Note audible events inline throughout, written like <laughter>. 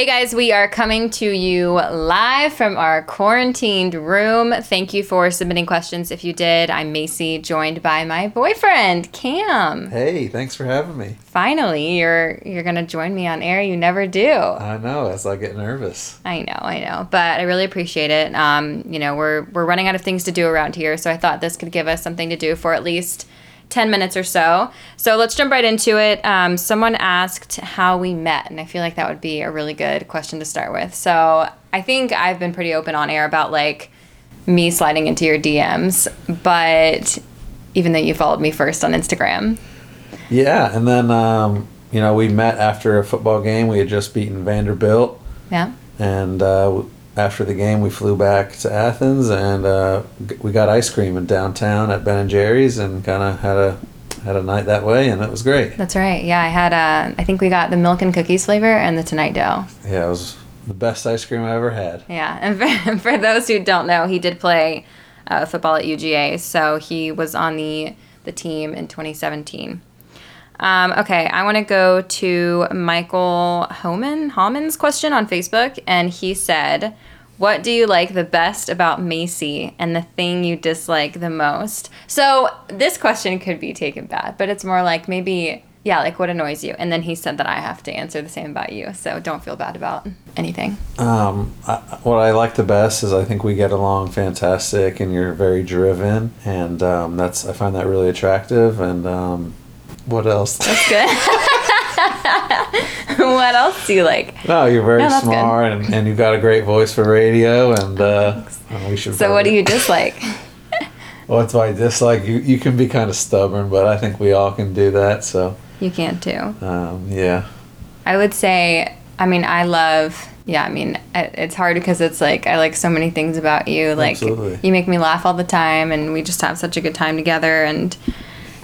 Hey guys, we are coming to you live from our quarantined room. Thank you for submitting questions. If you did, I'm Macie, joined by my boyfriend Cam. Hey, thanks for having me. Finally, you're you're gonna join me on air. You never do. I know, as I get nervous. I know, I know, but I really appreciate it. Um, you know, we're we're running out of things to do around here, so I thought this could give us something to do for at least 10 minutes or so. So let's jump right into it. Um, someone asked how we met, and I feel like that would be a really good question to start with. So I think I've been pretty open on air about like me sliding into your DMs, but even though you followed me first on Instagram. Yeah, and then, um, you know, we met after a football game. We had just beaten Vanderbilt. Yeah. And uh, after the game, we flew back to Athens and uh, we got ice cream in downtown at Ben and Jerry's and kind of had a had a night that way, and it was great. That's right. Yeah, I had. Uh, I think we got the milk and cookies flavor and the tonight dough. Yeah, it was the best ice cream I ever had. Yeah, and for, <laughs> for those who don't know, he did play uh, football at UGA, so he was on the the team in 2017. Um, okay, I want to go to Michael Homan Homan's question on Facebook, and he said, "What do you like the best about Macie, and the thing you dislike the most?" So this question could be taken bad, but it's more like maybe, yeah, like what annoys you. And then he said that I have to answer the same about you, so don't feel bad about anything. Um, I, what I like the best is I think we get along fantastic, and you're very driven, and um, that's I find that really attractive, and um, what else? That's good. <laughs> what else do you like? No, you're very no, smart and, and you've got a great voice for radio and uh, we should So what do you dislike? <laughs> What's my dislike? You you can be kind of stubborn, but I think we all can do that, so You can too. Um, yeah. I would say I mean I love yeah, I mean, it's hard because it's like I like so many things about you. Like Absolutely. you make me laugh all the time, and we just have such a good time together. And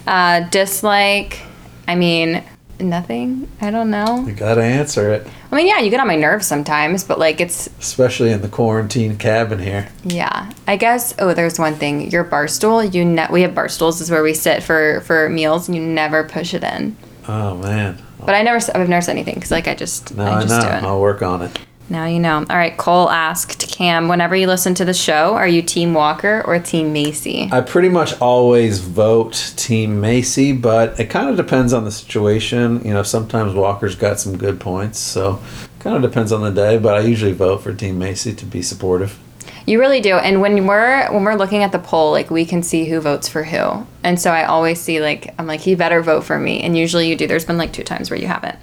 uh, dislike, I mean, nothing. I don't know. You gotta answer it. I mean, yeah, you get on my nerves sometimes, but like it's especially in the quarantine cabin here. Yeah, I guess. Oh, there's one thing. Your bar stool. You ne- we have bar stools. Is where we sit for for meals. And you never push it in. Oh man. But I never. I've never said anything because like I just. No, I, just I know. Do it. I'll work on it. Now you know. All right, Cole asked Cam, whenever you listen to the show, are you Team Walker or Team Macie? I pretty much always vote Team Macie, but it kind of depends on the situation. You know, sometimes Walker's got some good points, so kind of depends on the day, but I usually vote for Team Macie to be supportive. You really do. And when we're when we're looking at the poll, like we can see who votes for who. And so I always see like I'm like, he better vote for me. And usually you do. There's been like two times where you haven't.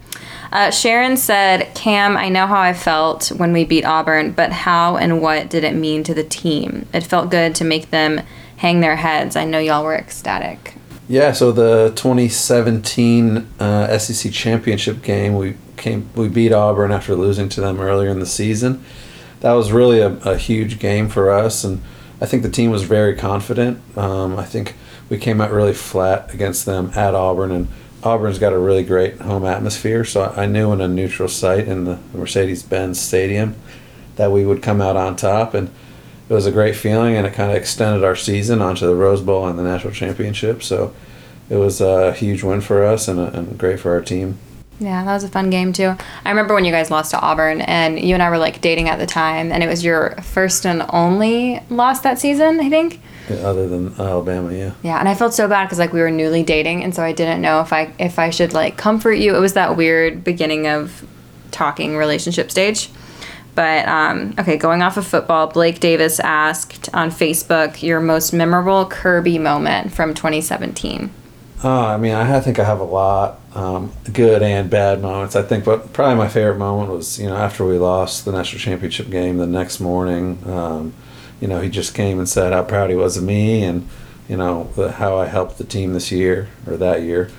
Uh, Sharon said, Cam, I know how I felt when we beat Auburn, but how and what did it mean to the team? It felt good to make them hang their heads. I know y'all were ecstatic. Yeah, so the 2017 uh, SEC championship game, we came we beat Auburn after losing to them earlier in the season. That was really a, a huge game for us, and I think the team was very confident. Um, I think we came out really flat against them at Auburn, and Auburn's got a really great home atmosphere, so I knew in a neutral site in the Mercedes-Benz Stadium that we would come out on top, and it was a great feeling, and it kind of extended our season onto the Rose Bowl and the national championship. So it was a huge win for us and, a, and great for our team. Yeah, that was a fun game too. I remember when you guys lost to Auburn, and you and I were like dating at the time, and it was your first and only loss that season, I think. Other than Alabama, yeah. Yeah, and I felt so bad because like we were newly dating, and so I didn't know if I if I should like comfort you. It was that weird beginning of talking relationship stage. But um, okay, going off of football, Blake Davis asked on Facebook your most memorable Kirby moment from 2017. Oh, I mean, I think I have a lot, um, good and bad moments. I think, but probably my favorite moment was, you know, after we lost the national championship game the next morning. Um, you know, he just came and said how proud he was of me and, you know, the, how I helped the team this year or that year.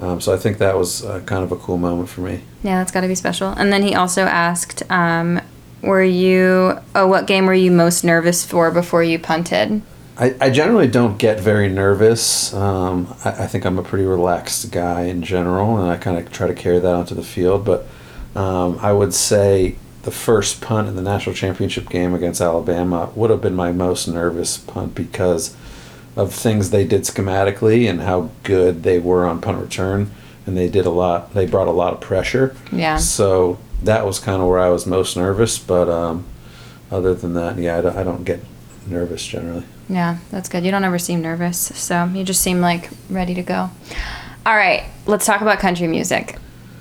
Um, so I think that was uh, kind of a cool moment for me. Yeah, that's got to be special. And then he also asked, um, were you, oh, what game were you most nervous for before you punted? I, I generally don't get very nervous. Um, I, I, think I'm a pretty relaxed guy in general, and I kind of try to carry that onto the field. But um, I would say the first punt in the national championship game against Alabama would have been my most nervous punt because of things they did schematically and how good they were on punt return. And they did a lot. They brought a lot of pressure. Yeah. So that was kind of where I was most nervous. But um, other than that, yeah, I don't, I don't get nervous generally. Yeah, that's good. You don't ever seem nervous, so you just seem like ready to go. All right, let's talk about country music.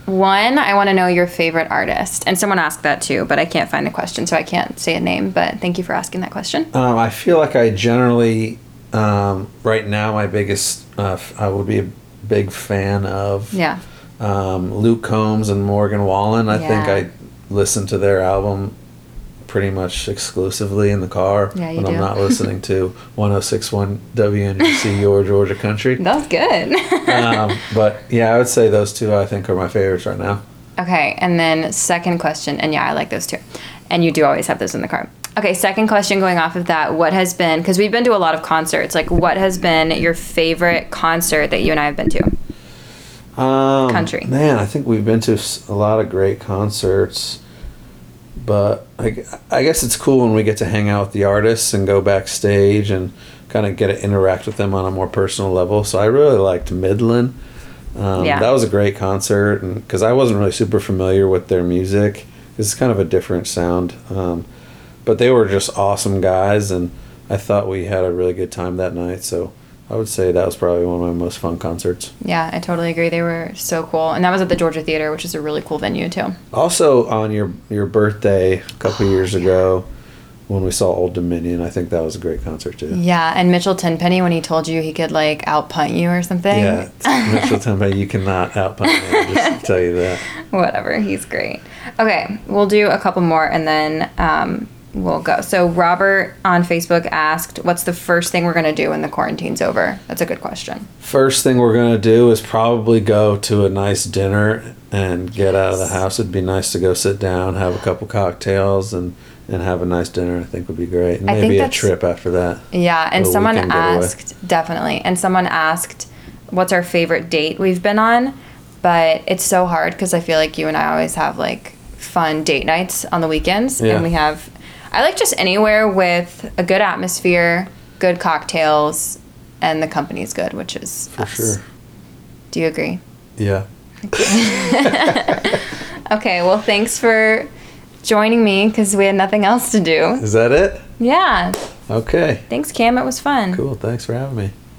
One, I want to know your favorite artist. And someone asked that too, but I can't find the question, so I can't say a name. But thank you for asking that question. Um, I feel like I generally, um, right now, my biggest, uh, I would be a big fan of Yeah. um, Luke Combs and Morgan Wallen. I think I listen to their album pretty much exclusively in the car Yeah, you when do. I'm not listening to <laughs> 1061 WNGC Your Georgia Country. <laughs> That's good. um, but yeah, I would say those two I think are my favorites right now. okay, and then second question, and yeah, I like those too. And you do always have those in the car. Okay, second question going off of that, what has been, because we've been to a lot of concerts, like what has been your favorite concert that you and I have been to? Um, Country. Man, I think we've been to a lot of great concerts, but i guess it's cool when we get to hang out with the artists and go backstage and kind of get to interact with them on a more personal level. So I really liked Midland. Um, Yeah. That was a great concert, and because I wasn't really super familiar with their music, it's kind of a different sound. Um, but they were just awesome guys, and I thought we had a really good time that night. So I would say that was probably one of my most fun concerts. Yeah, I totally agree. They were so cool. And that was at the Georgia Theater, which is a really cool venue too. Also, on your your birthday a couple years ago, when we saw Old Dominion, I think that was a great concert too. Yeah, and Mitchell Tenpenny when he told you he could like outpunt you or something. Yeah, <laughs> Mitchell Tenpenny, you cannot outpunt me. Just tell you that. <laughs> Whatever, he's great. Okay, we'll do a couple more and then um, we'll go. So Robert on Facebook asked, "What's the first thing we're gonna do when the quarantine's over?" That's a good question. First thing we're gonna do is probably go to a nice dinner and get out of the house. It'd be nice to go sit down, have a couple cocktails, and and have a nice dinner. I think would be great. And maybe a trip after that. Yeah, and someone asked definitely, and someone asked, "What's our favorite date we've been on?" But it's so hard because I feel like you and I always have like fun date nights on the weekends, Yeah. and we have. I like just anywhere with a good atmosphere, good cocktails, and the company's good, which is For us. sure. Do you agree? Yeah. <laughs> Okay, well, thanks for joining me because we had nothing else to do. Is that it? Yeah, Okay. thanks, Cam. It was fun. Cool. Thanks for having me.